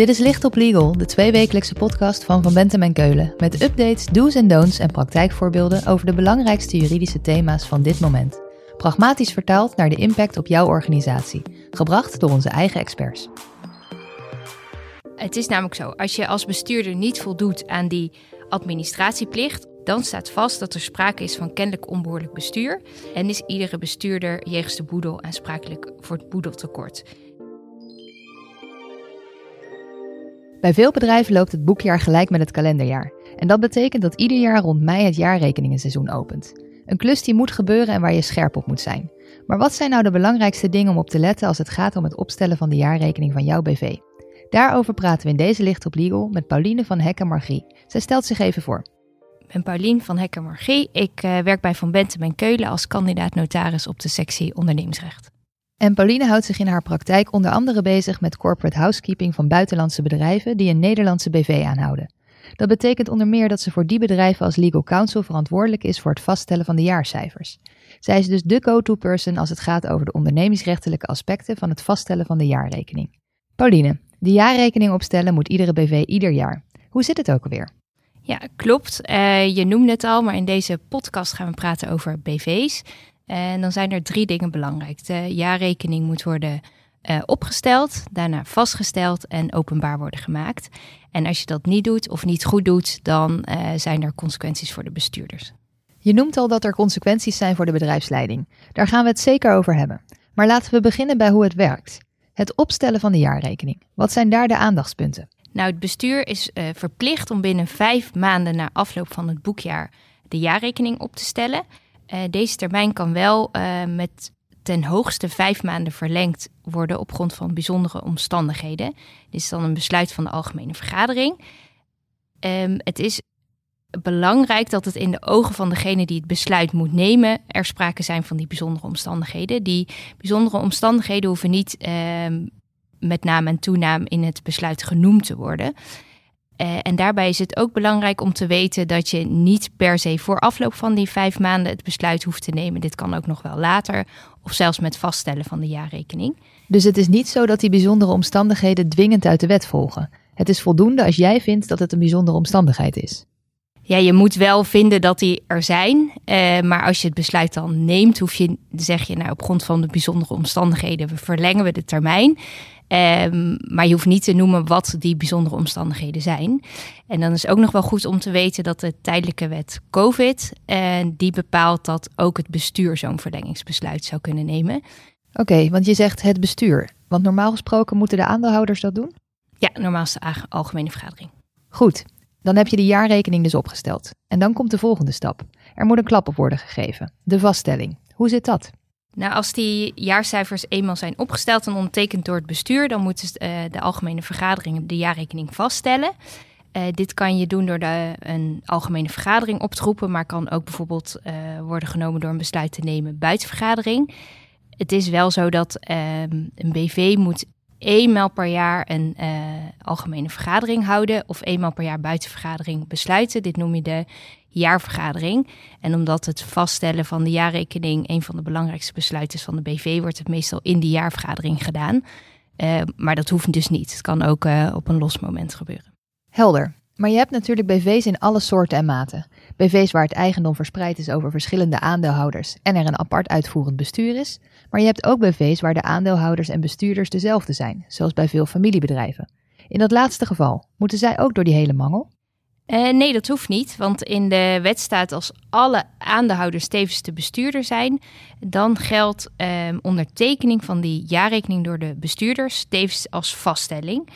Dit is Licht op Legal, de tweewekelijkse podcast van Van Bentem en Keulen. Met updates, do's en don'ts en praktijkvoorbeelden over de belangrijkste juridische thema's van dit moment. Pragmatisch vertaald naar de impact op jouw organisatie. Gebracht door onze eigen experts. Het is namelijk zo, als je als bestuurder niet voldoet aan die administratieplicht, dan staat vast dat er sprake is van kennelijk onbehoorlijk bestuur en is iedere bestuurder jegens de boedel aansprakelijk voor het boedeltekort. Bij veel bedrijven loopt het boekjaar gelijk met het kalenderjaar. En dat betekent dat ieder jaar rond mei het jaarrekeningenseizoen opent. Een klus die moet gebeuren en waar je scherp op moet zijn. Maar wat zijn nou de belangrijkste dingen om op te letten als het gaat om het opstellen van de jaarrekening van jouw BV? Daarover praten we in deze Licht op Legal met Pauline van Hekken-Margie. Zij stelt zich even voor. Ik ben Pauline van Hekken-Margie. Ik uh, werk bij Van Bentem en Keulen als kandidaat notaris op de sectie ondernemingsrecht. En Pauline houdt zich in haar praktijk onder andere bezig met corporate housekeeping van buitenlandse bedrijven die een Nederlandse BV aanhouden. Dat betekent onder meer dat ze voor die bedrijven als legal counsel verantwoordelijk is voor het vaststellen van de jaarcijfers. Zij is dus de go-to person als het gaat over de ondernemingsrechtelijke aspecten van het vaststellen van de jaarrekening. Pauline, de jaarrekening opstellen moet iedere BV ieder jaar. Hoe zit het ook alweer? Ja, klopt. Uh, je noemde het al, maar in deze podcast gaan we praten over BV's. En dan zijn er drie dingen belangrijk. De jaarrekening moet worden uh, opgesteld, daarna vastgesteld en openbaar worden gemaakt. En als je dat niet doet of niet goed doet, dan uh, zijn er consequenties voor de bestuurders. Je noemt al dat er consequenties zijn voor de bedrijfsleiding. Daar gaan we het zeker over hebben. Maar laten we beginnen bij hoe het werkt. Het opstellen van de jaarrekening. Wat zijn daar de aandachtspunten? Nou, het bestuur is uh, verplicht om binnen vijf maanden na afloop van het boekjaar de jaarrekening op te stellen. Uh, deze termijn kan wel uh, met ten hoogste vijf maanden verlengd worden op grond van bijzondere omstandigheden. Dit is dan een besluit van de Algemene Vergadering. Um, het is belangrijk dat het in de ogen van degene die het besluit moet nemen, er sprake zijn van die bijzondere omstandigheden. Die bijzondere omstandigheden hoeven niet um, met naam en toenaam in het besluit genoemd te worden. Uh, en daarbij is het ook belangrijk om te weten dat je niet per se voor afloop van die vijf maanden het besluit hoeft te nemen. Dit kan ook nog wel later, of zelfs met vaststellen van de jaarrekening. Dus het is niet zo dat die bijzondere omstandigheden dwingend uit de wet volgen. Het is voldoende als jij vindt dat het een bijzondere omstandigheid is. Ja, je moet wel vinden dat die er zijn. Uh, maar als je het besluit dan neemt, hoef je, zeg je nou op grond van de bijzondere omstandigheden, we verlengen we de termijn. Um, maar je hoeft niet te noemen wat die bijzondere omstandigheden zijn. En dan is ook nog wel goed om te weten dat de tijdelijke wet COVID, en uh, die bepaalt dat ook het bestuur zo'n verlengingsbesluit zou kunnen nemen. Oké, okay, want je zegt het bestuur. Want normaal gesproken moeten de aandeelhouders dat doen? Ja, normaal is de algemene vergadering. Goed, dan heb je de jaarrekening dus opgesteld. En dan komt de volgende stap. Er moet een klap op worden gegeven. De vaststelling. Hoe zit dat? Nou, als die jaarcijfers eenmaal zijn opgesteld en ondertekend door het bestuur, dan moet dus, uh, de algemene vergadering de jaarrekening vaststellen. Uh, dit kan je doen door de, een algemene vergadering op te roepen, maar kan ook bijvoorbeeld uh, worden genomen door een besluit te nemen buiten vergadering. Het is wel zo dat een BV moet eenmaal per jaar een algemene vergadering houden of eenmaal per jaar buiten vergadering besluiten. Dit noem je de jaarvergadering. En omdat het vaststellen van de jaarrekening een van de belangrijkste besluiten is van de BV, wordt het meestal in die jaarvergadering gedaan. Uh, maar dat hoeft dus niet. Het kan ook uh, op een los moment gebeuren. Helder. Maar je hebt natuurlijk BV's in alle soorten en maten. BV's waar het eigendom verspreid is over verschillende aandeelhouders en er een apart uitvoerend bestuur is. Maar je hebt ook BV's waar de aandeelhouders en bestuurders dezelfde zijn, zoals bij veel familiebedrijven. In dat laatste geval, moeten zij ook door die hele mangel? Uh, nee, dat hoeft niet. Want in de wet staat als alle aandeelhouders tevens de bestuurder zijn, dan geldt uh, ondertekening van die jaarrekening door de bestuurders tevens als vaststelling.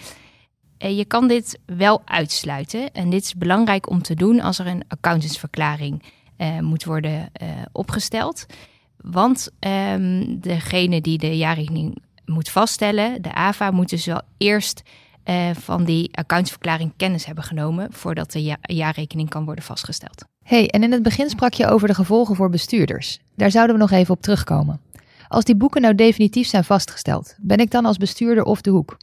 Uh, je kan dit wel uitsluiten. En dit is belangrijk om te doen als er een accountantsverklaring eh, moet worden eh, opgesteld. Want um, degene die de jaarrekening moet vaststellen, de AVA, moet dus wel eerst uh, van die accountsverklaring kennis hebben genomen voordat de ja jaarrekening kan worden vastgesteld. hey, en in het begin sprak je over de gevolgen voor bestuurders. Daar zouden we nog even op terugkomen. Als die boeken nou definitief zijn vastgesteld, ben ik dan als bestuurder of de hoek?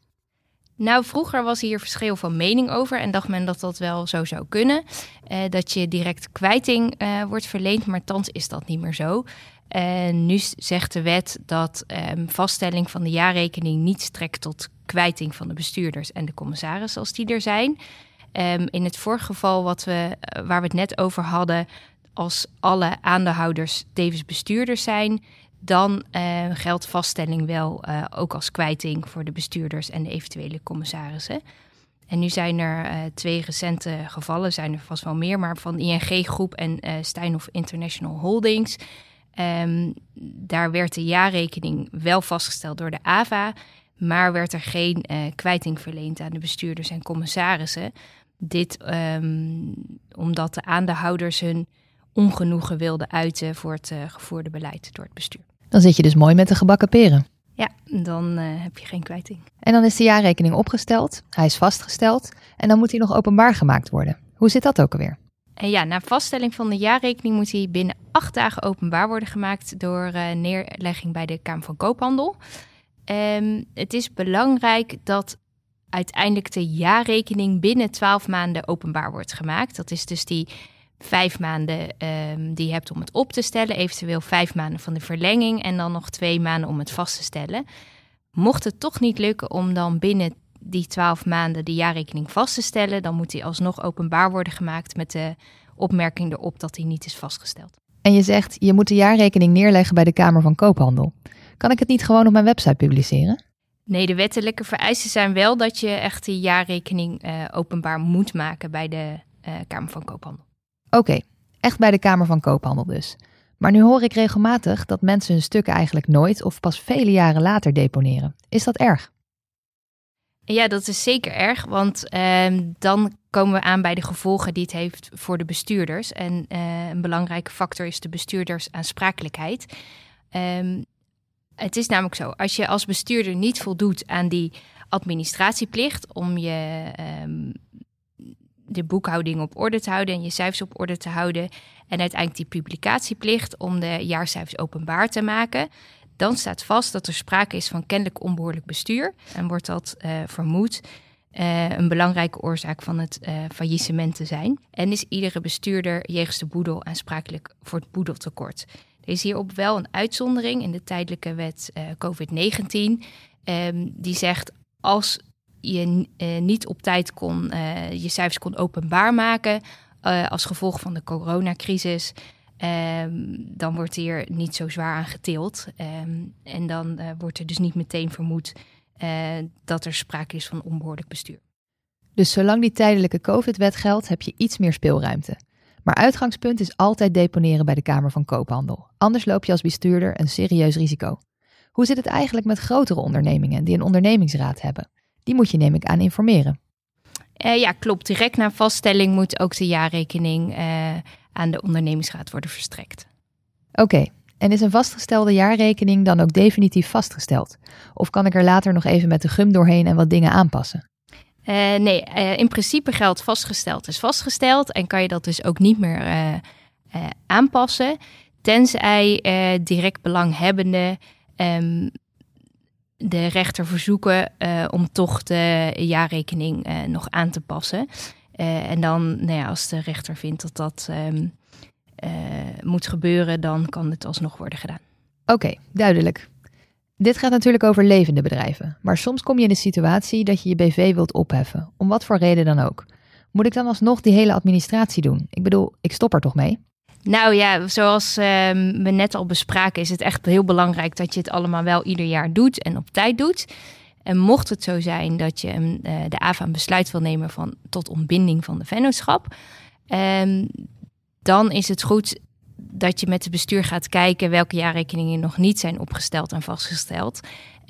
Nou, vroeger was hier verschil van mening over en dacht men dat dat wel zo zou kunnen. Uh, dat je direct kwijting uh, wordt verleend, maar thans is dat niet meer zo. En nu zegt de wet dat um, vaststelling van de jaarrekening niet strekt tot kwijting van de bestuurders en de commissaris als die er zijn. Ehm, in het vorige geval wat we, eh, waar we het net over hadden, als alle aandeelhouders tevens bestuurders zijn, dan uh, geldt vaststelling wel uh, ook als kwijting voor de bestuurders en de eventuele commissarissen. En nu zijn er twee recente gevallen, zijn er vast wel meer, maar van ING Groep en Steinhoff International Holdings. Um, daar werd de jaarrekening wel vastgesteld door de AVA, maar werd er geen kwijting verleend aan de bestuurders en commissarissen. Dit um, omdat de aandeelhouders hun ongenoegen wilden uiten voor het gevoerde beleid door het bestuur. Dan zit je dus mooi met de gebakken peren. Ja, dan uh, heb je geen kwijting. En dan is de jaarrekening opgesteld, hij is vastgesteld en dan moet hij nog openbaar gemaakt worden. Hoe zit dat ook alweer? En ja, na vaststelling van de jaarrekening moet hij binnen acht dagen openbaar worden gemaakt door neerlegging bij de Kamer van Koophandel. Um, het is belangrijk dat uiteindelijk de jaarrekening binnen twaalf maanden openbaar wordt gemaakt. Dat is dus die vijf maanden um, die je hebt om het op te stellen, eventueel vijf maanden van de verlenging en dan nog twee maanden om het vast te stellen. Mocht het toch niet lukken om dan binnen die twaalf maanden de jaarrekening vast te stellen, dan moet die alsnog openbaar worden gemaakt met de opmerking erop dat die niet is vastgesteld. En je zegt, je moet de jaarrekening neerleggen bij de Kamer van Koophandel. Kan ik het niet gewoon op mijn website publiceren? Nee, de wettelijke vereisten zijn wel dat je echt die jaarrekening uh, openbaar moet maken bij de uh, Kamer van Koophandel. Oké, echt bij de Kamer van Koophandel dus. Maar nu hoor ik regelmatig dat mensen hun stukken eigenlijk nooit of pas vele jaren later deponeren. Is dat erg? Ja, dat is zeker erg, want uh, dan komen we aan bij de gevolgen die het heeft voor de bestuurders. En uh, een belangrijke factor is de bestuurdersaansprakelijkheid. Um, het is namelijk zo, als je als bestuurder niet voldoet aan die administratieplicht om je um, de boekhouding op orde te houden en je cijfers op orde te houden. En uiteindelijk die publicatieplicht om de jaarcijfers openbaar te maken. Dan staat vast dat er sprake is van kennelijk onbehoorlijk bestuur. En wordt dat uh, vermoed uh, een belangrijke oorzaak van het uh, faillissement te zijn. En is iedere bestuurder jegens de boedel aansprakelijk voor het boedeltekort. Er is hierop wel een uitzondering in de tijdelijke wet COVID-19. Um, die zegt als je uh, niet op tijd kon, uh, je cijfers kon openbaar maken als gevolg van de coronacrisis, um, dan wordt hier niet zo zwaar aan geteeld. Um, en dan wordt er dus niet meteen vermoed dat er sprake is van onbehoorlijk bestuur. Dus zolang die tijdelijke COVID-wet geldt, heb je iets meer speelruimte. Maar uitgangspunt is altijd deponeren bij de Kamer van Koophandel. Anders loop je als bestuurder een serieus risico. Hoe zit het eigenlijk met grotere ondernemingen die een ondernemingsraad hebben? Die moet je neem ik aan informeren. Uh, ja, klopt. Direct na vaststelling moet ook de jaarrekening uh, aan de ondernemingsraad worden verstrekt. Oké, okay. en is een vastgestelde jaarrekening dan ook definitief vastgesteld? Of kan ik er later nog even met de gum doorheen en wat dingen aanpassen? Uh, nee, in principe geldt vastgesteld is vastgesteld en kan je dat dus ook niet meer aanpassen, tenzij direct belanghebbenden um, de rechter verzoeken om toch de jaarrekening nog aan te passen. En dan, nou ja, als de rechter vindt dat dat um, moet gebeuren, dan kan het alsnog worden gedaan. Oké, duidelijk. Dit gaat natuurlijk over levende bedrijven, maar soms kom je in de situatie dat je je BV wilt opheffen, om wat voor reden dan ook. Moet ik dan alsnog die hele administratie doen? Ik bedoel, ik stop er toch mee? Nou ja, zoals uh, we net al bespraken, is het echt heel belangrijk dat je het allemaal wel ieder jaar doet en op tijd doet. En mocht het zo zijn dat je uh, de AVA een besluit wil nemen van, tot ontbinding van de vennootschap, um, dan is het goed dat je met het bestuur gaat kijken welke jaarrekeningen nog niet zijn opgesteld en vastgesteld.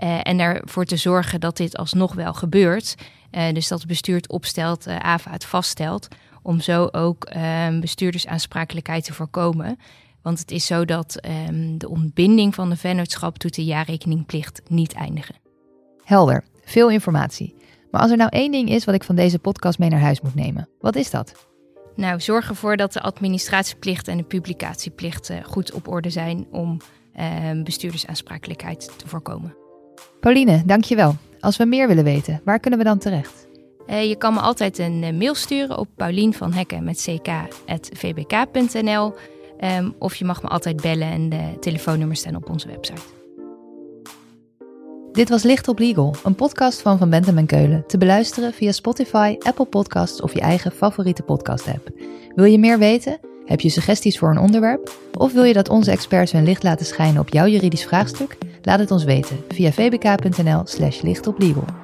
Uh, en ervoor te zorgen dat dit alsnog wel gebeurt. Uh, dus dat het bestuur het opstelt, uh, AVA het vaststelt om zo ook um, bestuurdersaansprakelijkheid te voorkomen. Want het is zo dat um, de ontbinding van de vennootschap doet de jaarrekeningplicht niet eindigen. Helder, veel informatie. Maar als er nou één ding is wat ik van deze podcast mee naar huis moet nemen, wat is dat? Nou, zorg ervoor dat de administratieplicht en de publicatieplicht uh, goed op orde zijn om uh, bestuurdersaansprakelijkheid te voorkomen. Pauline, dankjewel. Als we meer willen weten, waar kunnen we dan terecht? Uh, je kan me altijd een uh, mail sturen op Paulien van Hekken met ck.vbk.nl. Ehm, of je mag me altijd bellen en de telefoonnummers staan op onze website. Dit was Licht op Legal, een podcast van Van Bentem en Keulen. Te beluisteren via Spotify, Apple Podcasts of je eigen favoriete podcast-app. Wil je meer weten? Heb je suggesties voor een onderwerp? Of wil je dat onze experts hun licht laten schijnen op jouw juridisch vraagstuk? Laat het ons weten via vbk.nl/slash lichtoplegal.